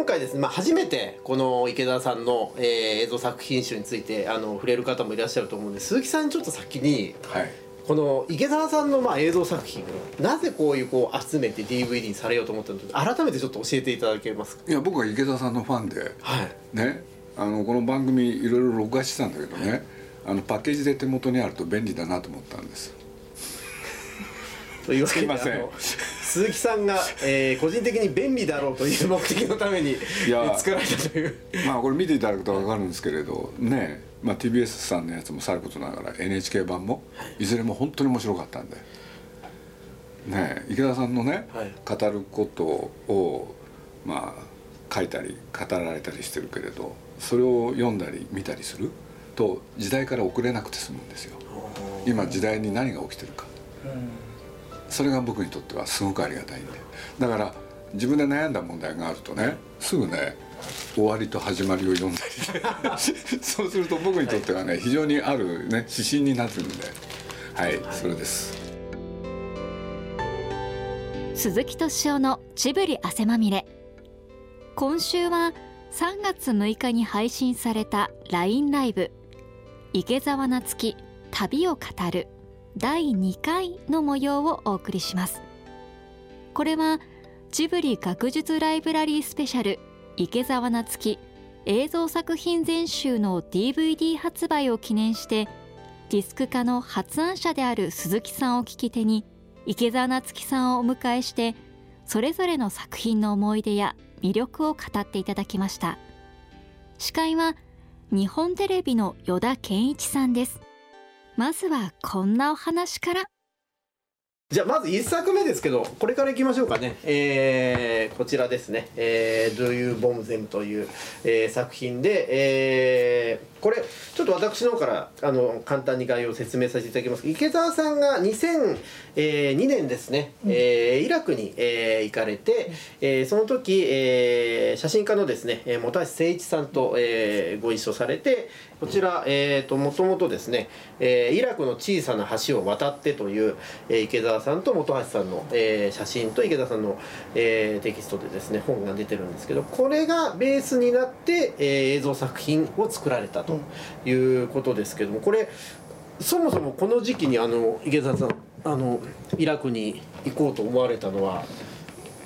今回ですね、まあ、初めてこの池田さんの、えー、映像作品集についてあの触れる方もいらっしゃると思うんで鈴木さんちょっと先に、はい、この池澤さんのまあ映像作品をなぜこういうこう集めて DVD にされようと思ったのか改めてちょっと教えていただけますか？いや僕は池澤さんのファンで、はい、ねあのこの番組いろいろ録画してたんだけどね、はい、あのパッケージで手元にあると便利だなと思ったんです。というわけで鈴木さんが、えー、個人的に便利だろうという目的のために作られたという。まあこれ見ていただくと分かるんですけれどねまあ、TBS さんのやつもさることながら NHK 版もい。ずれも本当に面白かったんで、ね、池田さんのね、はい、語ることをまあ書いたり語られたりしてるけれどそれを読んだり見たりする。と時代から遅れなくて済むんですよ。今時代に何が起きてるか、それが僕にとってはすごくありがたいんで。だから自分で悩んだ問題があるとねすぐね終わりと始まりを読んだり そうすると僕にとってはね非常にあるね指針になってるんで。はい、それです。鈴木敏夫のジブリ汗まみれ。今週は3月6日に配信された LINE ライブ。池澤夏樹旅を語る。第2回の模様をお送りします。これはジブリ学術ライブラリースペシャル池澤夏樹映像作品全集の DVD 発売を記念してディスク化の発案者である鈴木さんを聞き手に池澤夏樹さんをお迎えしてそれぞれの作品の思い出や魅力を語っていただきました。司会は日本テレビの依田健一さんです。まずはこんなお話から。じゃあまず1作目ですけどこれからいきましょうかね、えー、こちらですね「えー、Do You Bomb Them」という、えー、作品で、えー、これちょっと私の方からあの簡単に概要を説明させていただきます。池澤さんが2002年ですね、うん、えー、イラクに、えー、行かれて、えー、その時、えー、写真家のですね本橋誠一さんと、えー、ご一緒されてこちら、えーと、もともとですね、えー、イラクの小さな橋を渡ってという、えー、池澤さんと本橋さんの、えー、写真と池田さんの、えー、テキストでですね本が出てるんですけどこれがベースになって、えー、映像作品を作られたということですけどもこれそもそもこの時期にあの池澤さんあのイラクに行こうと思われたのは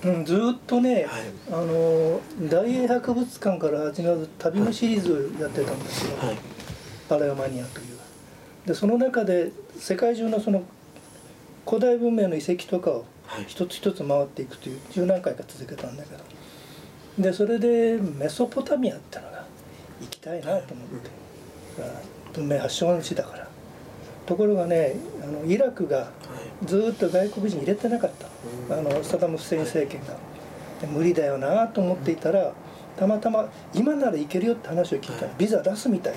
うん、ずっとね、はい、あの大英博物館から始まる旅のシリーズをやってたんですよ、はい、パレオマニアという。でその中で世界中のその古代文明の遺跡とかを一つ一つ回っていくという十何回か続けたんだけど。でそれでメソポタミアってのが行きたいなと思って、文明発祥の地だから。ところがねあのイラクがずっと外国人入れてなかった、あのサダム・フセイン政権が。無理だよなと思っていたらたまたま今なら行けるよって話を聞いたらビザ出すみたい、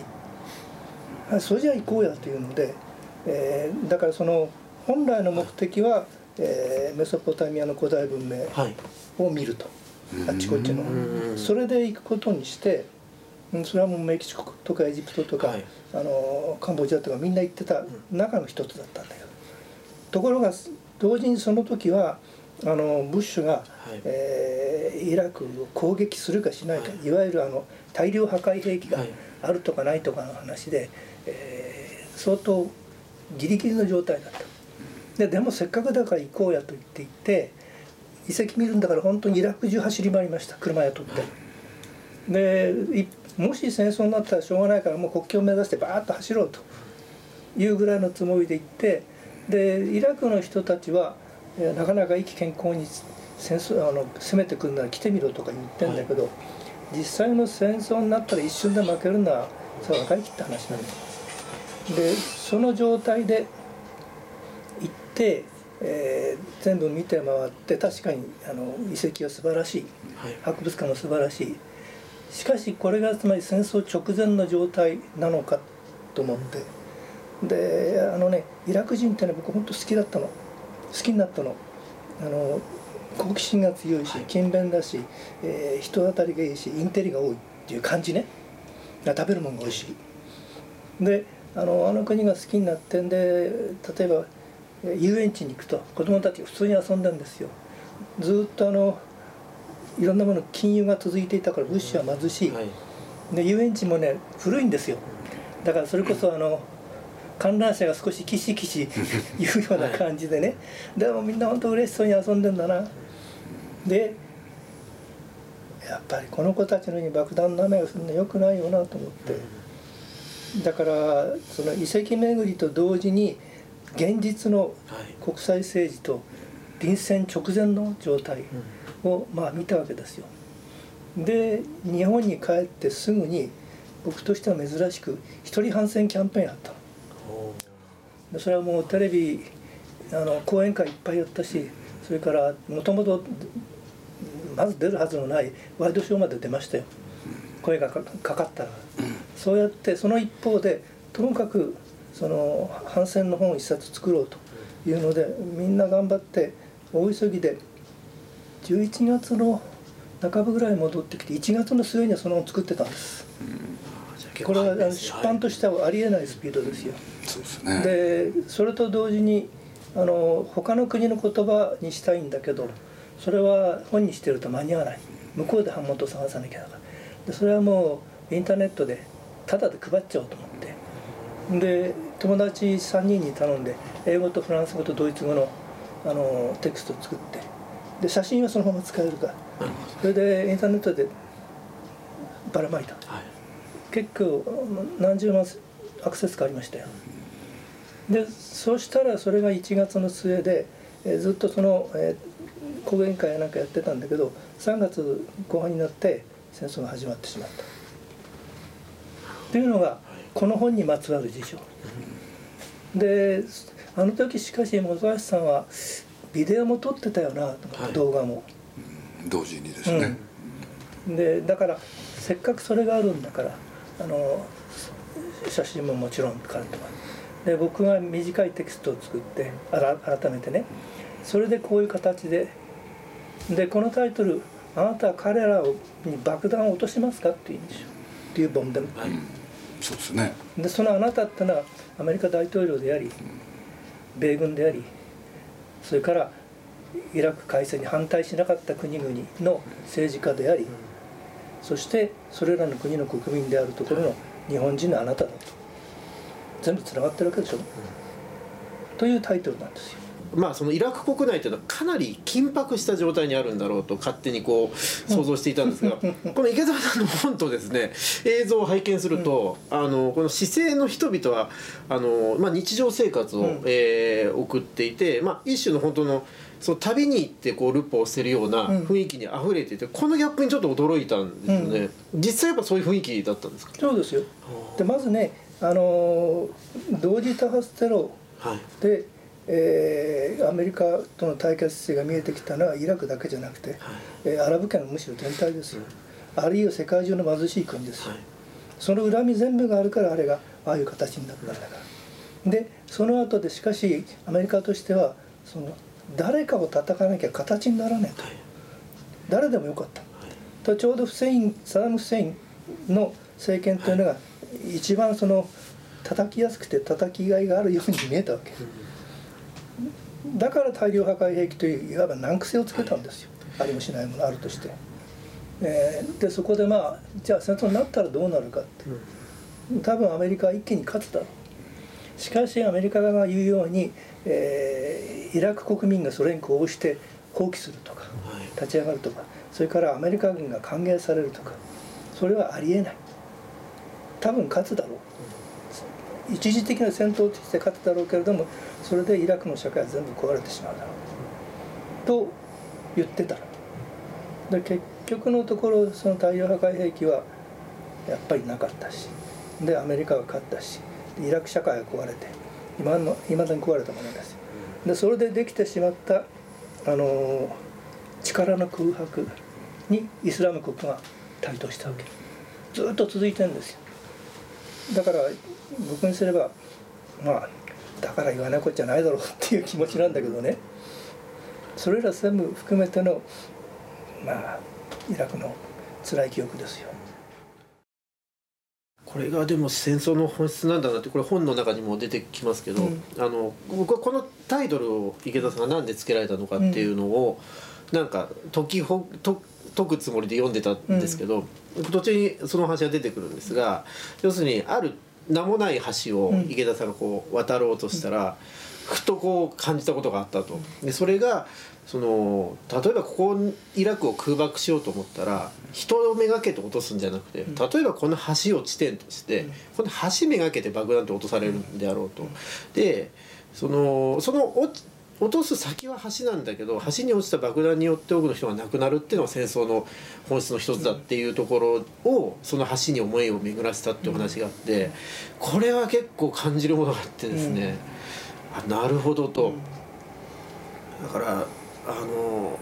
それじゃあ行こうやというので、えー、だからその本来の目的は、えー、メソポタミアの古代文明を見ると、あっちこっちの。それで行くことにしてそれはもうメキシコとかエジプトとか、はい、あのカンボジアとかみんな行ってた中の一つだったんだけど。ところが同時にその時はあのブッシュが、はい、えー、イラクを攻撃するかしないか、はい、いわゆるあの大量破壊兵器があるとかないとかの話で、えー、相当ギリギリの状態だったででもせっかくだから行こうやと言っていって遺跡見るんだから本当にイラク中走り回りました車雇って。でもし戦争になったらしょうがないからもう国境を目指してバーッと走ろうというぐらいのつもりで行ってでイラクの人たちはなかなか意気健康に戦争あの攻めてくるなら来てみろとか言ってんだけど、はい、実際の戦争になったら一瞬で負けるのはそれは分かりきった話なんです。でその状態でえー、全部見て回って確かにあの遺跡は素晴らしい、はい、博物館も素晴らしい。しかしこれがつまり戦争直前の状態なのかと思って、であのねイラク人ってね僕本当好きだったの。好きになったの。あの好奇心が強いし勤勉だし、えー、人当たりがいいしインテリが多いっていう感じね。食べるものが美味しい。であのあの国が好きになってんで例えば遊園地に行くと子供たちが普通に遊んでんですよ。ずっとあのいろんなもの金融が続いていたから物資は貧しい、はい、で遊園地もね古いんですよ。だからそれこそあの観覧車が少しキシキシ 言うような感じでね、はい、でもみんな本当嬉しそうに遊んでんだな。でやっぱりこの子たちのように爆弾なめをするのよくないよなと思って。だからその遺跡巡りと同時に現実の国際政治と臨戦直前の状態をまあ見たわけですよ。で日本に帰ってすぐに僕としては珍しく一人反戦キャンペーンやったでそれはもうテレビあの講演会いっぱいやったしそれからもともとまず出るはずのないワイドショーまで出ましたよ。声がかかったら、そうやってその一方でともかくその反戦の本を一冊作ろうというのでみんな頑張って大急ぎで11月の半ばぐらい戻ってきて1月の末にはその本作ってたんです、これは出版としてはありえないスピードですよ。ですね。でそれと同時にあの他の国の言葉にしたいんだけどそれは本にしてると間に合わない。向こうで版元を探さなきゃだから。でそれはもうインターネットでタダで配っちゃおうと思って。で友達3人に頼んで英語とフランス語とドイツ語のあのテクストを作ってで写真はそのまま使えるから。それでインターネットでばらまいた、はい、結構何十万アクセスがありましたよ。でそしたらそれが1月の末で、えー、ずっとその、えー、講演会やなんかやってたんだけど3月後半になって戦争が始まってしまった。というのがこの本にまつわる事情であの時しかし本橋さんはビデオも撮ってたよな、はい、動画も、同時にですね、うん、でだからせっかくそれがあるんだからあの写真ももちろん彼とか。で僕が短いテキストを作って改めてね。それでこういう形で。でこのタイトル「あなたは彼らに爆弾を落としますか?」って言うんでしょっていうボンデム、はい、そうですね。でそのあなたってのはアメリカ大統領であり米軍でありそれからイラク開戦に反対しなかった国々の政治家でありそしてそれらの国の国民であるところの日本人のあなただと。全部つながってるわけでしょ、うん、というタイトルなんですよ。まあ、そのイラク国内というのはかなり緊迫した状態にあるんだろうと勝手にこう想像していたんですが、この池澤さんの本とですね映像を拝見すると、あのこの姿勢の人々はあの、まあ、日常生活を、うん、えー、送っていて、まあ、一種の本当のその旅に行ってこうルポをしてるような雰囲気にあふれていて、うん、このギャップにちょっと驚いたんですよね、うん、実際やっぱそういう雰囲気だったんですか？そうですよ。でまずねあの同時多発テロで、はい、えー、アメリカとの対決姿勢が見えてきたのはイラクだけじゃなくて、はい、えー、アラブ圏のむしろ全体ですよ、あるいは世界中の貧しい国ですよ、はい、その恨み全部があるからあれがああいう形になったんだから。でその後でしかしアメリカとしてはその誰かを叩かなきゃ形にならないと、誰でもよかった、とちょうどフセインサダム・フセインの政権というのが一番その叩きやすくて叩きがいがあるように見えたわけだから大量破壊兵器といういわば難癖をつけたんですよ。ありもしないものあるとして、えー、でそこでまあじゃあ戦争になったらどうなるかって多分アメリカは一気に勝つだろう。しかしアメリカ側が言うように、えー、イラク国民がそれに呼応して放棄するとか立ち上がるとかそれからアメリカ軍が歓迎されるとかそれはありえない。多分勝つだろう一時的な戦闘として勝つだろうけれどもそれでイラクの社会は全部壊れてしまうだろうと言ってた。で結局のところその大量破壊兵器はやっぱりなかったし。でアメリカが勝ったし。イラク社会が壊れて。今の未だに壊れたものです。でそれでできてしまったあの力の空白にイスラム国が台頭したわけ。ずっと続いてるんですよ。だから僕にすればまあだから言わないこっちゃないだろうっていう気持ちなんだけどね。それら全部含めてのまあイラクの辛い記憶ですよ。これがでも戦争の本質なんだなってこれ本の中にも出てきますけど、うん、あの僕はこのタイトルを池田さんが何で付けられたのかっていうのを、うん、なんか解きほと解くつもりで読んでたんですけど、うん、途中にその話が出てくるんですが要するにある名もない橋を池田さんがこう渡ろうとしたら、ふとこう感じたことがあったと。でそれがその例えばここイラクを空爆しようと思ったら人をめがけて落とすんじゃなくて例えばこの橋を地点としてこの橋めがけて爆弾って落とされるんであろうと。でそのその落とす先は橋なんだけど橋に落ちた爆弾によって多くの人が亡くなるっていうのは戦争の本質の一つだっていうところをその橋に思いを巡らせたっていう話があってこれは結構感じるものがあってですね、あなるほどと。だからあの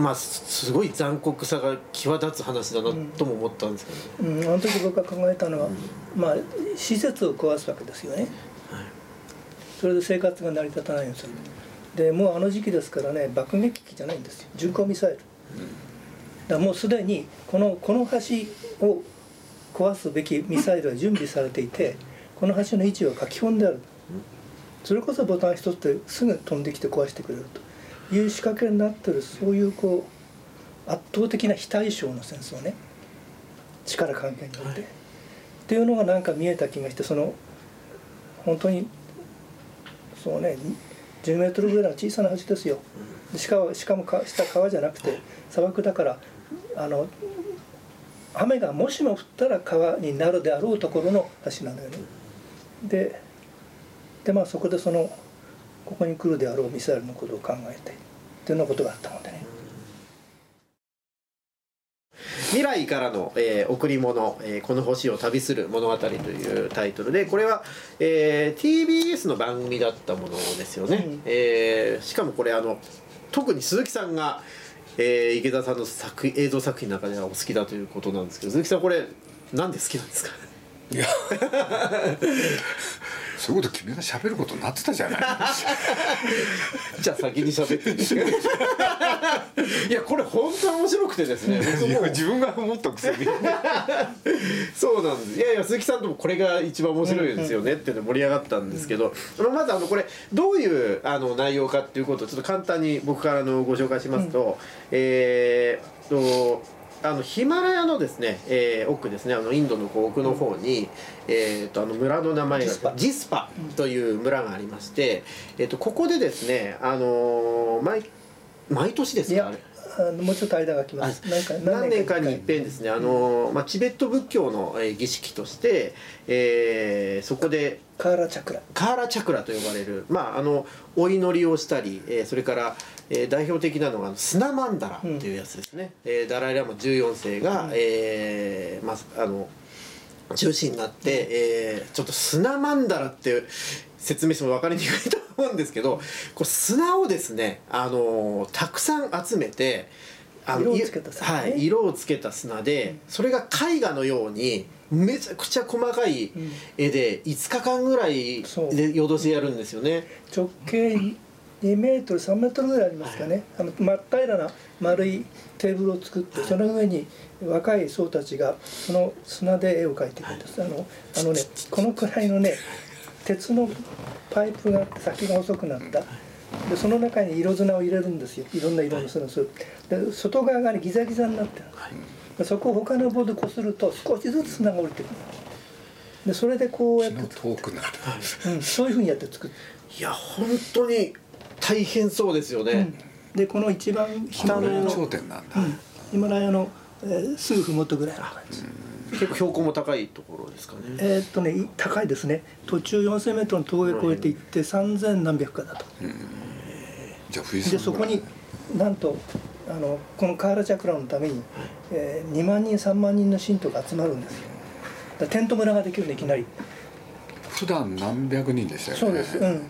まあすごい残酷さが際立つ話だなとも思ったんですけど、うん、うん、あの時僕が考えたのは、うん、まあ施設を壊すわけですよね、はい、それで生活が成り立たないようにするでもうあの時期ですからね爆撃機じゃないんですよ。巡航ミサイル、だもうすでにこのこの橋を壊すべきミサイルは準備されていてこの橋の位置を書き込んである。それこそボタン一つですぐ飛んできて壊してくれるという仕掛けになってるそういうこう圧倒的な非対称の戦争ね。力関係によって、はい、っていうのがなんか見えた気がしてその本当にそうね10メートルぐらいの小さな橋ですよ。しかもしかも下川じゃなくて砂漠だからあの雨がもしも降ったら川になるであろうところの橋なのよね。ででまあそこでそのここに来るであろうミサイルのことを考えてっていうようなことがあったのでね未来からの、えー、贈り物、えー、この星を旅する物語というタイトルでこれは、えー、TBS の番組だったものですよね、うん、えー、しかもこれあの特に鈴木さんが、えー、池田さんの作映像作品の中ではお好きだということなんですけど鈴木さんこれなんで好きなんですか？いや そういうこと君が喋ることになってたじゃない。じゃあ先に喋って。いやこれ本当に面白くてですね。自分が思ったくせにそうなんです。いやいや鈴木さんともこれが一番面白いですよねっていうの盛り上がったんですけど、うん、まずあのこれどういうあの内容かっていうことをちょっと簡単に僕からのご紹介しますと、うん、えー、とあのヒマラヤのですね、えー、奥ですねあのインドのこう奥の方に、えーと、あの村の名前がジスパ。という村がありまして、えーと、ここでですね、あのー、毎毎年ですかあのもうちょっと間がきます。何年かに一遍ですねあの、まあ、チベット仏教の、えー、儀式として、えー、そこでカーラチャクラ。カーラチャクラと呼ばれる、まあ、あのお祈りをしたり、えー、それから、えー、代表的なのが砂曼荼羅というやつですね、うん、えー、ダライ・ラマ14世が、うん、えー、まあ、あの中心になって、えー、ちょっと砂曼荼羅って説明しても分かりにくいと思うんですけどこう砂をですね、あのたくさん集めてあの色をつけた砂、ね、はい、色をつけた砂で、それが絵画のようにめちゃくちゃ細かい絵で5日間ぐらいで夜通しやるんですよね。直径2メートル3メートルぐらいありますかね、あの真っ平らな丸いテーブルを作ってその上に若い僧たちがその砂で絵を描いていくんです、あのあのねこのくらいのね鉄のパイプが先が細くなった。でその中に色砂を入れるんですよ。いろんな色の砂するで外側が、ね、ギザギザになってる、でそこを他の棒でこすると少しずつ砂が降りてくる。でそれでこうやって遠くなる、うん、そういうふうにやって作るいや本当に大変そうですよね、うん、でこの一番下の頂点なんだ、うん、ヒマラヤの、えー、すぐ麓ぐらいの感じ、結構標高も高いところですかね。えー、っとね高いですね。途中4 0 0 0メートルの峠越えていって3千何百かだと。じゃでそこになんとあのこのカーラチャクラのために、えー、2万人3万人の信徒が集まるんですよ。だテント村ができるのいきなり。普段何百人でしたよね。そうです。うん。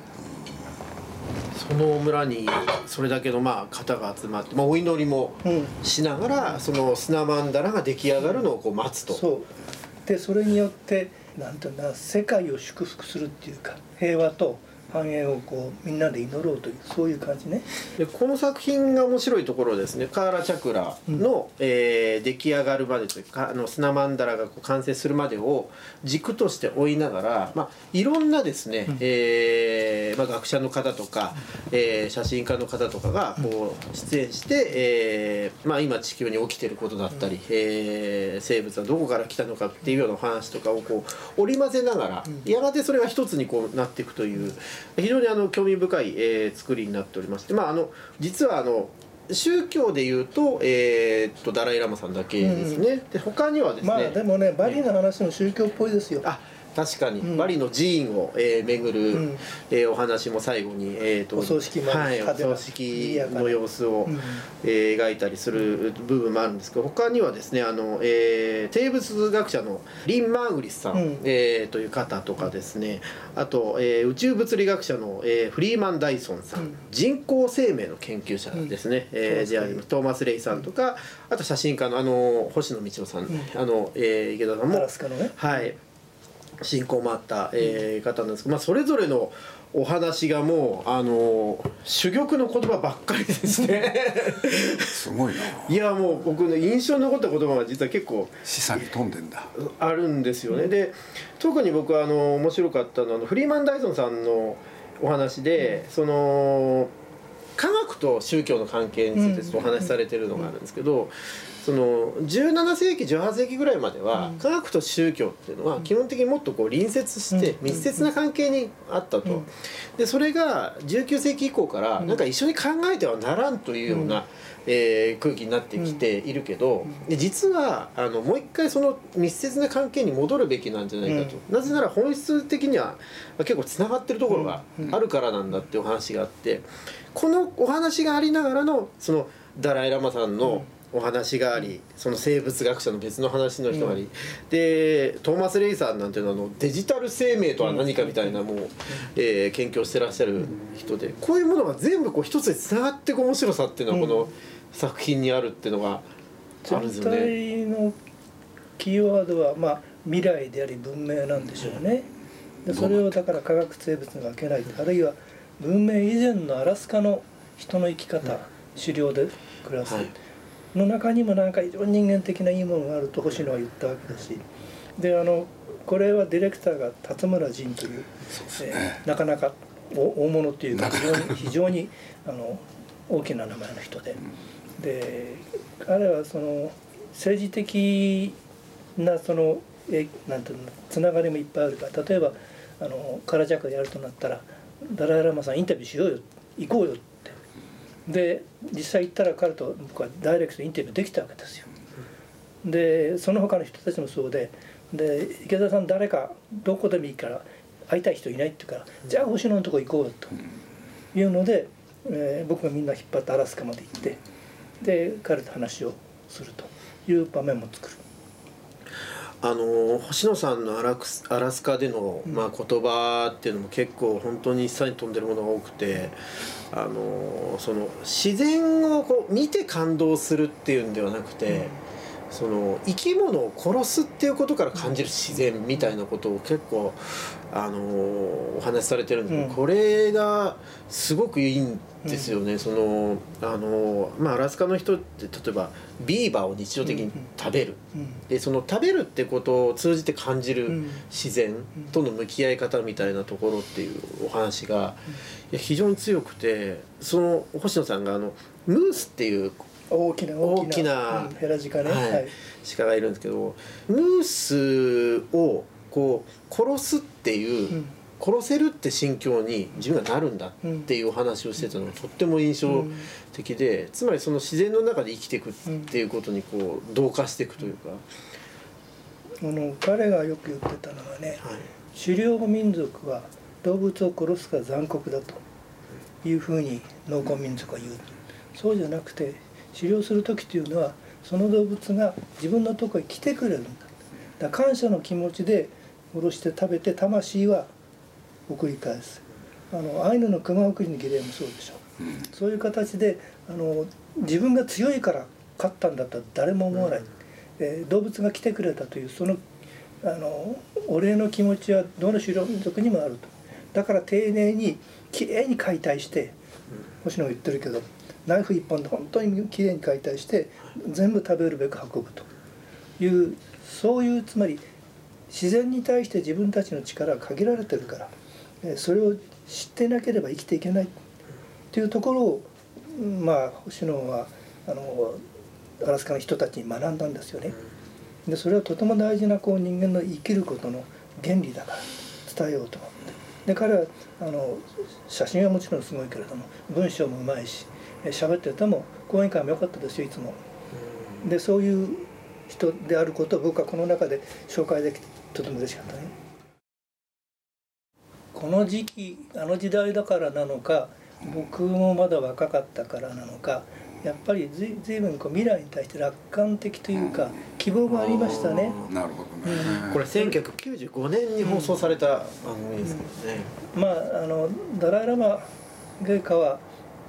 その村にそれだけのまあ方が集まって、まあ、お祈りもしながら、その砂曼荼羅が出来上がるのをこう待つと。そうでそれによってなんていうんだ世界を祝福するっていうか平和と繁栄をこうみんなで祈ろうというそういう感じね。でこの作品が面白いところですね。カーラチャクラの、うん、えー、出来上がるまでというかあの砂曼荼羅がこう完成するまでを軸として追いながら、まあ、いろんなですね、うん、えー、まあ、学者の方とか、えー、写真家の方とかがこう出演して、えーまあ、今地球に起きてることだったり、うん、えー、生物はどこから来たのかっていうような話とかをこう織り交ぜながら、やがてそれが一つにこうなっていくという。非常にあの興味深い、えー、作りになっておりまして、まあ、あの実はあの宗教でいうと,、えー、とダライ・ラマさんだけですね、うん、で他にはですねまあでもねバリの話も宗教っぽいですよ、あ確かに、うん、バリの寺院を、えー、巡る、うん、えー、お話も最後に、えーと、お葬式はい、お葬式の様子を、うん、えー、描いたりする部分もあるんですけど他にはですねあの、えー、生物学者のリン・マーグリスさん、うん、えー、という方とかですね。あと、えー、宇宙物理学者の、えー、フリーマン・ダイソンさん、人工生命の研究者ですね、うん、えー、であります。トーマス・レイさんとかあと写真家のあの星野道夫さん、あの、えー、池田さんも、ね、はい親交もあった、えー、方なんですけど、まあ、それぞれのお話がもうあの珠玉の言葉ばっかりですね。すごいな。いやもう僕の印象に残った言葉が実は結構示唆に富んでんだ。あるんですよね、うん、で特に僕はあの面白かったのはフリーマン・ダイソンさんのお話で、うん、その科学と宗教の関係についてお話しされてるのがあるんですけど、その17世紀18世紀ぐらいまでは、科学と宗教っていうのは基本的にもっとこう隣接して密接な関係にあったと。でそれが19世紀以降からなんか一緒に考えてはならんというような、えー、空気になってきているけど、で実はあのもう一回その密接な関係に戻るべきなんじゃないかと、なぜなら本質的には結構つながってるところがあるからなんだっていうお話があってこのお話がありながらのそのダライ・ラマさんの、お話がありその生物学者の別の話の人があり、うん、でトーマス・レイさんなんていうのはあのデジタル生命とは何かみたいなもう、えー、研究をしてらっしゃる人でこういうものが全部こう一つでつながっていく面白さっていうのはこの作品にあるっていうのがあるんですよね。全体のキーワードは、まあ、未来であり文明なんでしょうね。でそれをだから科学生物が開けないあるいは文明以前のアラスカの人の生き方、狩猟で暮らす。はいの中にもなんか非常に人間的ないいものがあると星野は言ったわけだしであのこれはディレクターが辰村仁という、ね。えー、なかなか大物っていうか非常に非常にあの大きな名前の人で、で彼はその政治的なそのえなんていうのつながりもいっぱいあるから例えばあのカラジャクやるとなったらダライ・ラマさんインタビューしようよ行こうよで実際行ったら彼と僕はダイレクトインタビューできたわけですよ。でその他の人たちもそうでで池田さん誰かどこでもいいから会いたい人いないって言うから、じゃあ星野のとこ行こうよというので、えー、僕がみんな引っ張ってアラスカまで行ってで彼と話をするという場面も作る。あの星野さんのアラクスアラスカでの、まあ、言葉っていうのも結構本当に一切に飛んでるものが多くてあのその自然をこう見て感動するっていうんではなくて、その生き物を殺すっていうことから感じる自然みたいなことを結構あのお話しされてるんですけど、うん、これがすごくいいんですよね、うん、そのあのまあアラスカの人って例えばビーバーを日常的に食べる、うん、でその食べるってことを通じて感じる自然との向き合い方みたいなところっていうお話がいや非常に強くてその星野さんがあのムースっていう大きな大きなヘラジカね、はい、鹿がいるんですけどムースをこう殺すっていう、うん、殺せるって心境に自分がなるんだっていうお話をしてたのがとっても印象的で、つまりその自然の中で生きていくっていうことにこう同化していくというか。あの彼がよく言ってたのはね、はい、狩猟民族は動物を殺すから残酷だというふうに農耕民族は言う、そうじゃなくて狩猟する時というのはその動物が自分のとこへ来てくれるんだ。だ感謝の気持ちで殺して食べて魂は送り返す。あのアイヌの熊送りの儀礼もそうでしょ。う、そういう形であの自分が強いから勝ったんだったら誰も思わない、うん、えー、動物が来てくれたというそのあのお礼の気持ちはどの狩猟民族にもあると。だから丁寧にきれいに解体して星野が言ってるけどナイフ一本で本当にきれいに解体して全部食べるべく運ぶと。いうそういうつまり自然に対して自分たちの力は限られてるからそれを知ってなければ生きていけない。っていうところをまあ星野はあのアラスカの人たちに学んだんですよね。でそれはとても大事なこう人間の生きることの原理だから伝えようと思って。で彼はあの写真はもちろんすごいけれども文章もうまいし喋ってても講演会も良かったですよいつも。でそういう人であることを僕はこの中で紹介できてとても嬉しかったね。この時期あの時代だからなのか僕もまだ若かったからなのかやっぱりずいぶんこう未来に対して楽観的というか希望がありましたね。なるほどね。うん、これ1995年に放送された番組ですけどね。うん、まああのダライラマ陛下は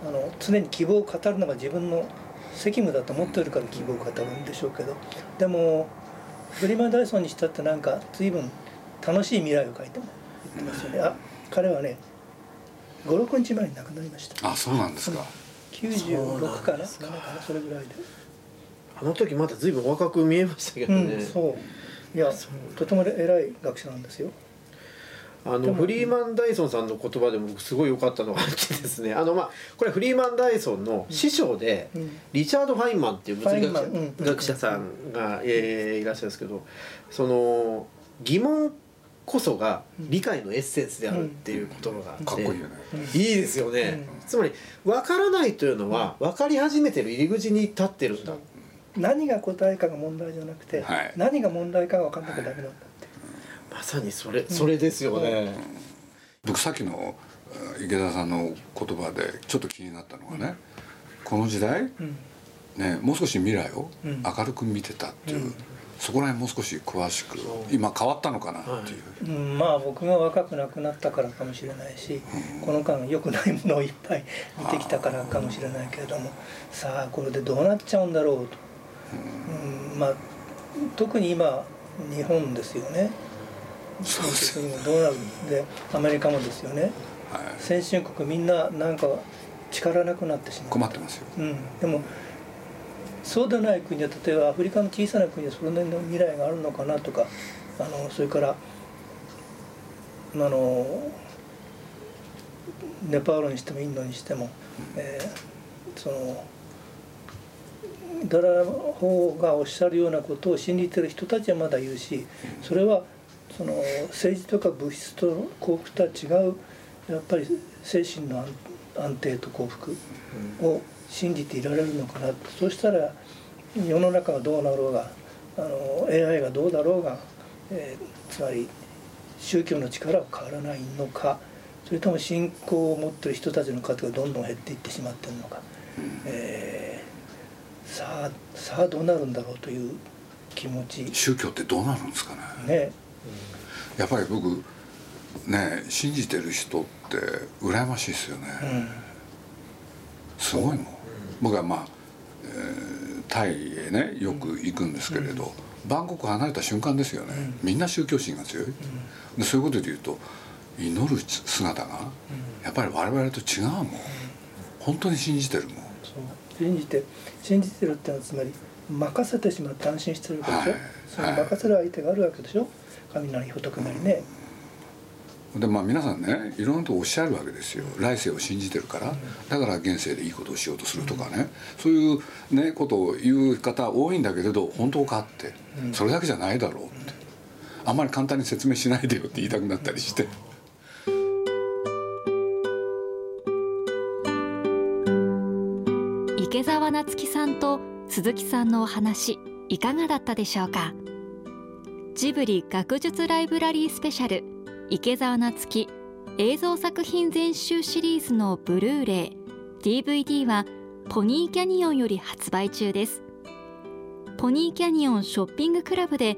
あの常に希望を語るのが自分の責務だと思ってるから希望を語るんでしょうけどでもフリーマン・ダイソンにしたってなんか随分楽しい未来を書いても言ってますよね。あ彼はね56日前に亡くなりました。あそうなんですか。96かな？そかな？それぐらいで。あの時まだ随分若く見えましたけどね、うん、そう。いやとても偉い学者なんですよあのフリーマン・ダイソンさんの言葉でもすごい良かったのがあってですね。あのまあこれフリーマン・ダイソンの師匠で、うん、リチャード・ファインマンっていう物理学者,、学者さんが、えー、いらっしゃるんですけどその疑問こそが理解のエッセンスであるっていう言葉があって、かっこいいよね。いいですよね、つまり分からないというのは分かり始めてる入り口に立ってるんだ。何が答えかが問題じゃなくて、はい、何が問題かが分かんなきゃダメなんだまさにそれそれですよね、僕さっきの池田さんの言葉でちょっと気になったのがね、この時代、ね、もう少し未来を明るく見てたっていう、そこら辺もう少し詳しく今変わったのかなっていう、はい、まあ僕が若くなくなったからかもしれないし、うん、この間良くないものをいっぱい見てきたからかもしれないけれどもさあこれでどうなっちゃうんだろうと、うん、まあ特に今日本ですよねそうです。どうなるでアメリカもですよね、はい、先進国みんななんか力なくなってしまう。困ってますよ、うん、でもそうでない国は例えばアフリカの小さな国はそれなりの未来があるのかなとかあのそれからあのネパールにしてもインドにしても、えー、そのダラ法がおっしゃるようなことを信じてる人たちはまだ言うしそれはその政治とか物質と幸福とは違うやっぱり精神の安定と幸福を信じていられるのかなそしたら世の中がどうなろうがあの AI がどうだろうが、えー、つまり宗教の力は変わらないのかそれとも信仰を持ってる人たちの数がどんどん減っていってしまってるのか、えー、さあさあどうなるんだろうという気持ち。宗教ってどうなるんですかね。ねやっぱり僕ね信じてる人って羨ましいですよね、うん、すごいもん。僕はまあ、えー、タイへねよく行くんですけれど、うん、バンコク離れた瞬間ですよね、うん、みんな宗教心が強い、でそういうことで言うと祈る姿がやっぱり我々と違うもん。本当に信じてるもん。信じて信じてるってのはつまり任せてしまって安心してるわけでしょ、はい、その任せる相手があるわけでしょ？神なり仏なりね、でまあ皆さんねいろんなことおっしゃるわけですよ。来世を信じてるから。だから現世でいいことをしようとするとかね。そういうねことを言う方多いんだけれど本当かって。それだけじゃないだろうって。あんまり簡単に説明しないでよって言いたくなったりして。池澤夏樹さんと鈴木さんのお話いかがだったでしょうか？ジブリ学術ライブラリースペシャル池澤夏樹映像作品全集シリーズのブルーレイ DVD はポニーキャニオンより発売中です。ポニーキャニオンショッピングクラブで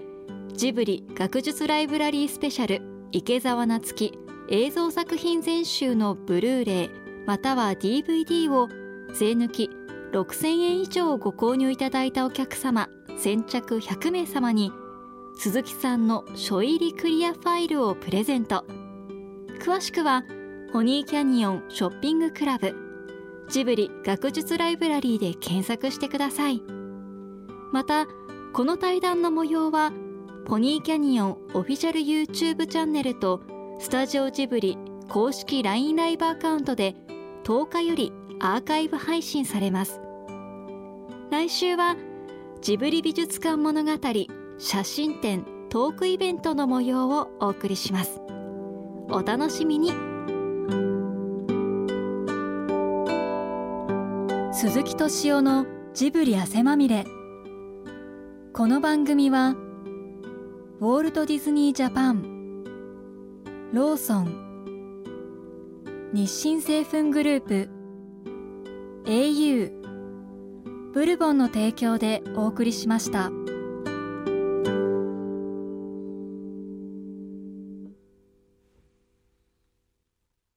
ジブリ学術ライブラリースペシャル池澤夏樹映像作品全集のブルーレイまたは DVD を税抜き6000円以上ご購入いただいたお客様先着100名様に鈴木さんの書入りクリアファイルをプレゼント。詳しくはホニーキャニオンショッピングクラブ。ジブリ学術ライブラリーで検索してください。またこの対談の模様はポニーキャニオンオフィシャル YouTube チャンネルとスタジオジブリ公式 LINE ライブアカウントで10日よりアーカイブ配信されます。来週はジブリ美術館物語写真展トークイベントの模様をお送りします。お楽しみに。鈴木敏夫のジブリ汗まみれ。この番組はウォールト・ディズニー・ジャパンローソン日清製粉グループ au ブルボンの提供でお送りしました。